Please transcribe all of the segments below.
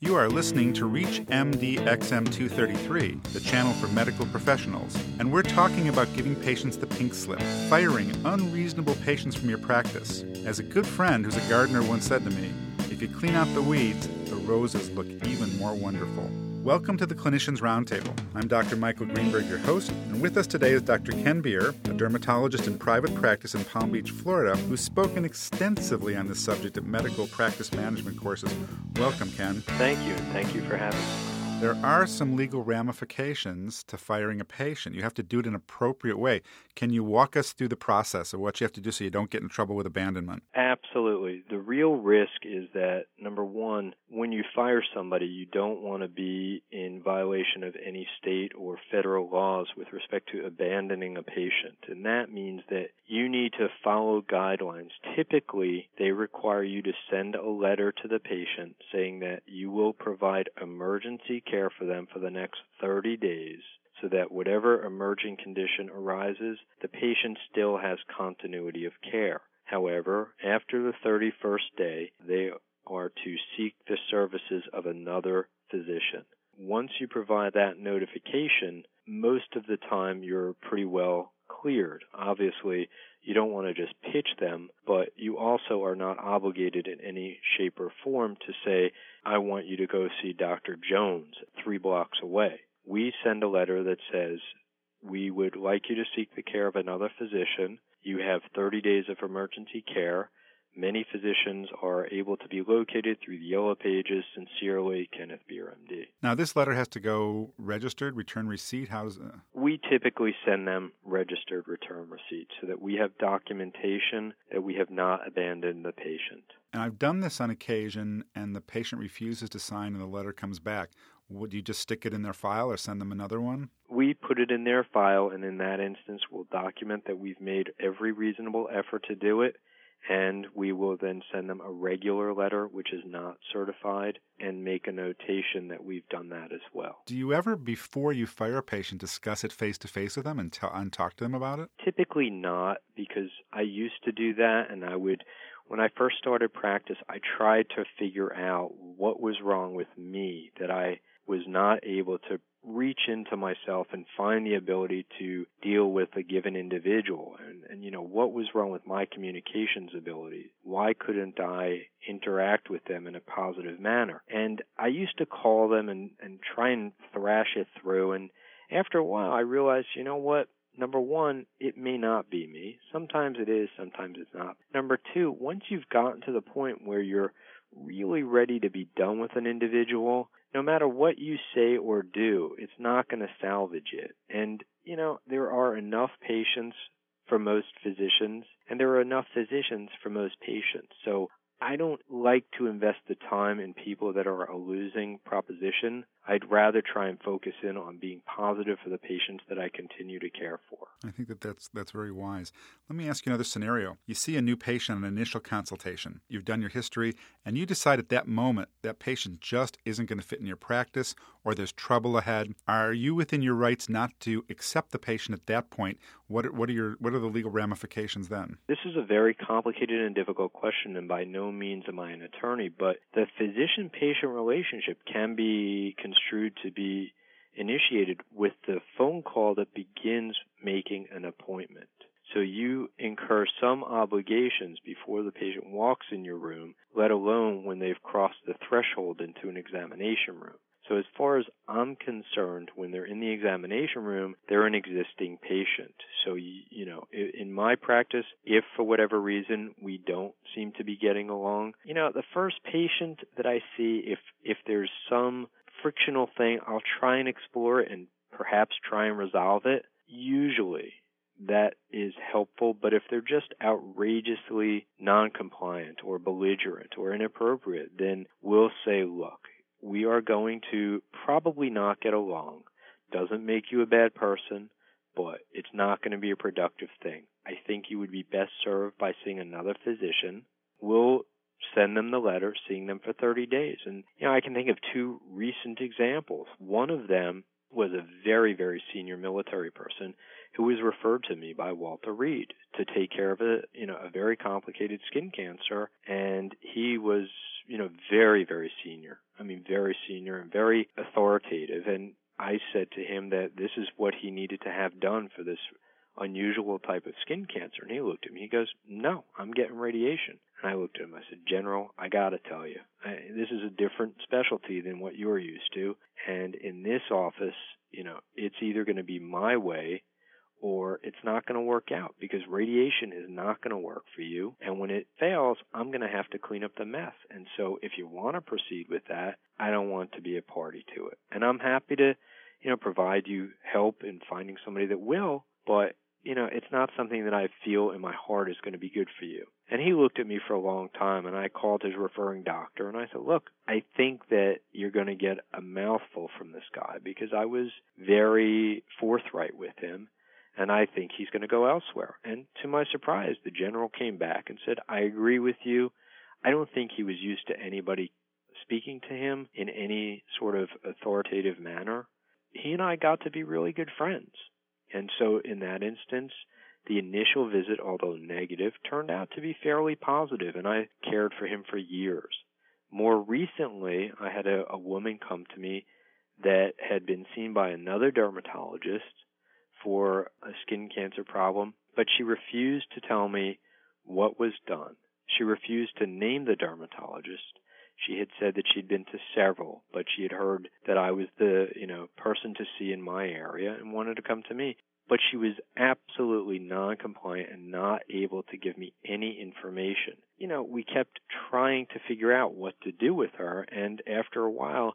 You are listening to ReachMD XM233, the channel for medical professionals, and we're talking about giving patients the pink slip, firing unreasonable patients from your practice. As a good friend who's a gardener once said to me, if you clean out the weeds, the roses look even more wonderful. Welcome to the Clinicians Roundtable. I'm Dr. Michael Greenberg, your host, and with us today is Dr. Ken Beer, a dermatologist in private practice in Palm Beach, Florida, who's spoken extensively on this subject at medical practice management courses. Welcome, Ken. Thank you. Thank you for having me. There are some legal ramifications to firing a patient. You have to do it in an appropriate way. Can you walk us through the process of what you have to do so you don't get in trouble with abandonment? Absolutely. The real risk is that, number one, when you fire somebody, you don't want to be in violation of any state or federal laws with respect to abandoning a patient. And that means that you need to follow guidelines. Typically, they require you to send a letter to the patient saying that you will provide emergency care for them for the next 30 days so that whatever emerging condition arises, the patient still has continuity of care. However, after the 31st day, they are to seek the services of another physician. Once you provide that notification, most of the time you're pretty well cleared. Obviously, you don't want to just pitch them, but you also are not obligated in any shape or form to say, I want you to go see Dr. Jones three blocks away. We send a letter that says, we would like you to seek the care of another physician. You have 30 days of emergency care. Many physicians are able to be located through the Yellow Pages. Sincerely, Kenneth Beer, MD. Now, this letter has to go registered, return receipt. How does it? We typically send them registered return receipt so that we have documentation that we have not abandoned the patient. And I've done this on occasion, and the patient refuses to sign, and the letter comes back. Would you just stick it in their file or send them another one? We put it in their file, and in that instance, we'll document that we've made every reasonable effort to do it and we will then send them a regular letter which is not certified and make a notation that we've done that as well. Do you ever, before you fire a patient, discuss it face to face with them and, t- and talk to them about it? Typically not, because I used to do that and I would when I first started practice, I tried to figure out what was wrong with me that I was not able to reach into myself and find the ability to deal with a given individual. And, and you know what was wrong with my communications ability? Why couldn't i interact with them in a positive manner? And i used to call them and and try and thrash it through. And after a while i realized you know what? Number one, it may not be me. Sometimes it is, sometimes it's not. Number two, once you've gotten to the point where you're really ready to be done with an individual, no matter what you say or do, it's not going to salvage it. And, you know, there are enough patients for most physicians, and there are enough physicians for most patients. So I don't like to invest the time in people that are a losing proposition. I'd rather try and focus in on being positive for the patients that I continue to care for. I think that that's that's very wise. Let me ask you another scenario. You see a new patient on an initial consultation. You've done your history and you decide at that moment that patient just isn't going to fit in your practice or there's trouble ahead. Are you within your rights not to accept the patient at that point? What are, what are your what are the legal ramifications then? This is a very complicated and difficult question and by no means am I an attorney, but the physician patient relationship can be construed to be initiated with the phone call that begins making an appointment. So you incur some obligations before the patient walks in your room, let alone when they've crossed the threshold into an examination room. So as far as I'm concerned, when they're in the examination room, they're an existing patient. So you, know, in my practice, if for whatever reason we don't seem to be getting along, you know, the first patient that I see, if if there's some frictional thing, I'll try and explore it and perhaps try and resolve it. Usually that is helpful, but if they're just outrageously non-compliant or belligerent or inappropriate, then we'll say, look, we are going to probably not get along. Doesn't make you a bad person, but it's not going to be a productive thing. I think you would be best served by seeing another physician. We'll send them the letter, seeing them for 30 days. And, you know, I can think of two recent examples. One of them was a very, very senior military person who was referred to me by Walter Reed to take care of a, you know, a very complicated skin cancer. And he was, you know, very, very senior. I mean, very senior and very authoritative. And I said to him that this is what he needed to have done for this unusual type of skin cancer. And he looked at me. He goes, No, I'm getting radiation. And I looked at him. I said, General, I got to tell you, I, this is a different specialty than what you're used to. And in this office, you know, it's either going to be my way or it's not going to work out because radiation is not going to work for you. And when it fails, I'm going to have to clean up the mess. And so if you want to proceed with that, I don't want to be a party to it. And I'm happy to, you know, provide you help in finding somebody that will, but you know, it's not something that I feel in my heart is going to be good for you. And he looked at me for a long time and I called his referring doctor and I said, look, I think that you're going to get a mouthful from this guy because I was very forthright with him and I think he's going to go elsewhere. And to my surprise, the general came back and said, I agree with you. I don't think he was used to anybody speaking to him in any sort of authoritative manner. He and I got to be really good friends. And so, in that instance, the initial visit, although negative, turned out to be fairly positive, and I cared for him for years. More recently, I had a, a woman come to me that had been seen by another dermatologist for a skin cancer problem, but she refused to tell me what was done. She refused to name the dermatologist. She had said that she'd been to several, but she had heard that I was the, you know, person to see in my area and wanted to come to me. But she was absolutely non-compliant and not able to give me any information. You know, we kept trying to figure out what to do with her, and after a while,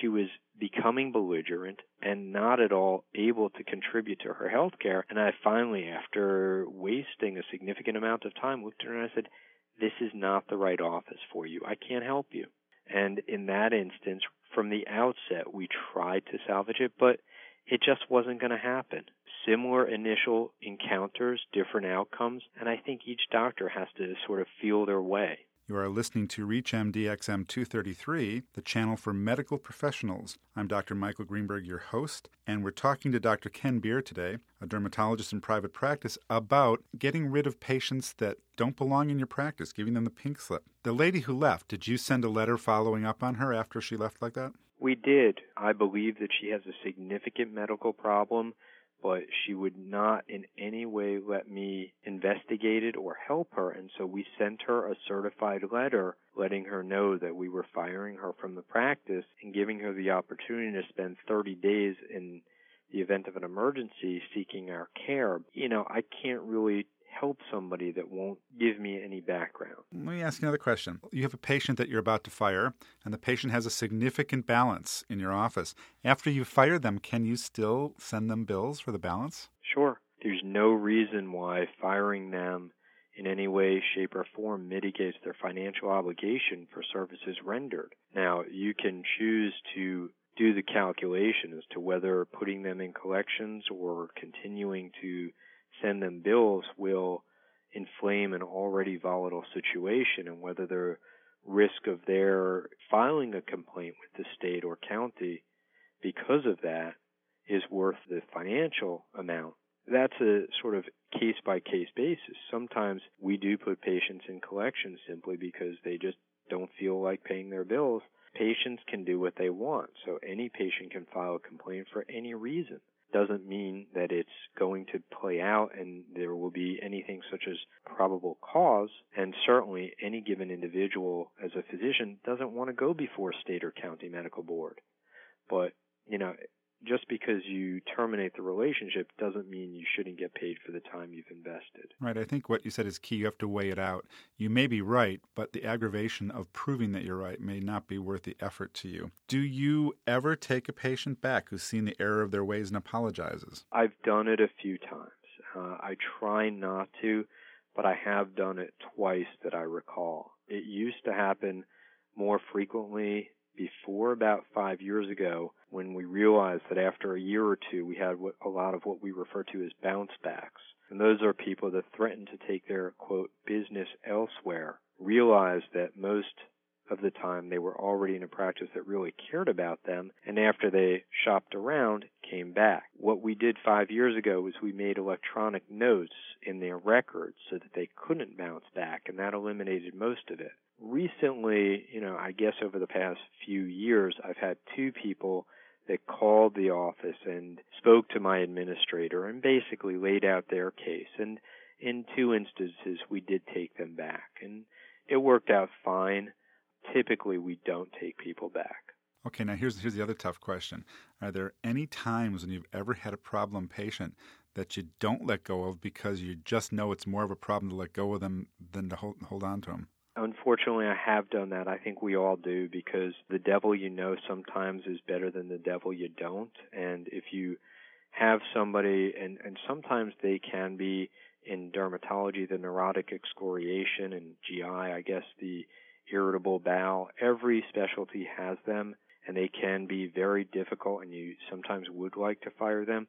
she was becoming belligerent and not at all able to contribute to her health care. And I finally, after wasting a significant amount of time, looked at her and I said, This is not the right office for you. I can't help you. And in that instance, from the outset, we tried to salvage it, but it just wasn't going to happen. Similar initial encounters, different outcomes, and I think each doctor has to sort of feel their way. You are listening to ReachMD XM 233, the channel for medical professionals. I'm Dr. Michael Greenberg, your host, and we're talking to Dr. Ken Beer today, a dermatologist in private practice, about getting rid of patients that don't belong in your practice, giving them the pink slip. The lady who left, did you send a letter following up on her after she left like that? We did. I believe that she has a significant medical problem but she would not in any way let me investigate it or help her. And so we sent her a certified letter letting her know that we were firing her from the practice and giving her the opportunity to spend 30 days in the event of an emergency seeking our care. You know, I can't really help somebody that won't give me any background. Let me ask another question. You have a patient that you're about to fire, and the patient has a significant balance in your office. After you fire them, can you still send them bills for the balance? Sure. There's no reason why firing them in any way, shape, or form mitigates their financial obligation for services rendered. Now, you can choose to do the calculation as to whether putting them in collections or continuing to send them bills will inflame an already volatile situation and whether the risk of their filing a complaint with the state or county because of that is worth the financial amount. That's a sort of case by case basis. Sometimes we do put patients in collections simply because they just don't feel like paying their bills. Patients can do what they want, so any patient can file a complaint for any reason doesn't mean that it's going to play out and there will be anything such as probable cause. And certainly, any given individual as a physician doesn't want to go before state or county medical board. But, you know, just because you terminate the relationship doesn't mean you shouldn't get paid for the time you've invested. Right. I think what you said is key. You have to weigh it out. You may be right, but the aggravation of proving that you're right may not be worth the effort to you. Do you ever take a patient back who's seen the error of their ways and apologizes? I've done it a few times. Uh, I try not to, but I have done it twice that I recall. It used to happen more frequently before about five years ago when we realized that after a year or two we had a lot of what we refer to as bounce backs. And those are people that threaten to take their quote business elsewhere, realized that most of the time they were already in a practice that really cared about them, and after they shopped around, came back. What we did five years ago was we made electronic notes in their records so that they couldn't bounce back, and that eliminated most of it. Recently, you know, I guess over the past few years, I've had two people that called the office and spoke to my administrator and basically laid out their case. And in two instances, we did take them back, and it worked out fine. Typically, we don't take people back. Okay, now here's here's the other tough question. Are there any times when you've ever had a problem patient that you don't let go of because you just know it's more of a problem to let go of them than to hold, hold on to them? Unfortunately, I have done that. I think we all do because the devil you know sometimes is better than the devil you don't. And if you have somebody, and, and sometimes they can be in dermatology, the neurotic excoriation, and GI, I guess the irritable bowel. Every specialty has them, and they can be very difficult, and you sometimes would like to fire them.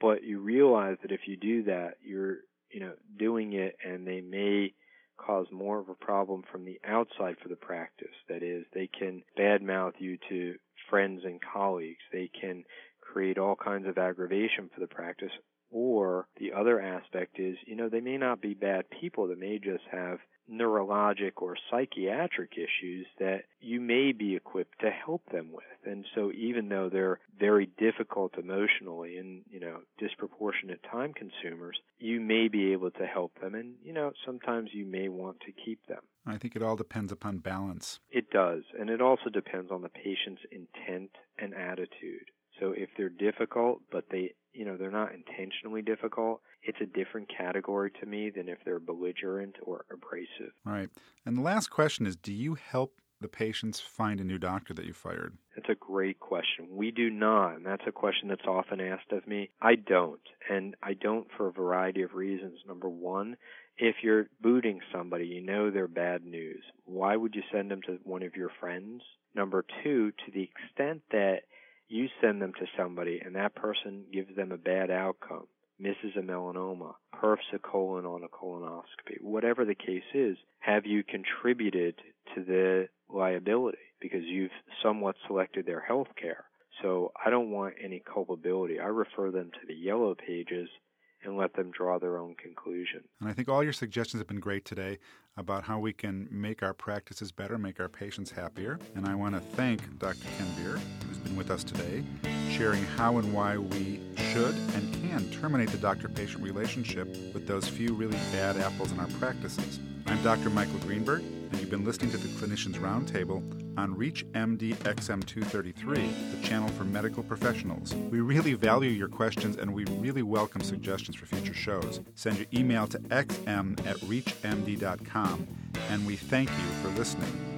But you realize that if you do that, you're you know doing it, and they may cause more of a problem from the outside for the practice. That is, they can badmouth you to friends and colleagues. They can create all kinds of aggravation for the practice. Or the other aspect is, you know, they may not be bad people. They may just have neurologic or psychiatric issues that you may be equipped to help them with. And so even though they're very difficult emotionally and, you know, disproportionate time consumers, you may be able to help them and, you know, sometimes you may want to keep them. I think it all depends upon balance. It does. And it also depends on the patient's intent and attitude. So if they're difficult, but they, you know, they're not intentionally difficult, it's a different category to me than if they're belligerent or abrasive. Right. And the last question is do you help the patients find a new doctor that you fired? That's a great question. We do not, and that's a question that's often asked of me. I don't, and I don't for a variety of reasons. Number one, if you're booting somebody, you know they're bad news. Why would you send them to one of your friends? Number two, to the extent that you send them to somebody and that person gives them a bad outcome, misses a melanoma, perfs a colon on a colonoscopy, whatever the case is, have you contributed to the liability because you've somewhat selected their health care? So I don't want any culpability. I refer them to the yellow pages and let them draw their own conclusion. And I think all your suggestions have been great today about how we can make our practices better, make our patients happier. And I want to thank Dr. Ken Beer, who's been with us today, sharing how and why we should and can terminate the doctor patient relationship with those few really bad apples in our practices. I'm Dr. Michael Greenberg, and you've been listening to the Clinicians Roundtable on ReachMD XM233, the channel for medical professionals. We really value your questions and we really welcome suggestions for future shows. Send your email to xm at reachmd.com, and we thank you for listening.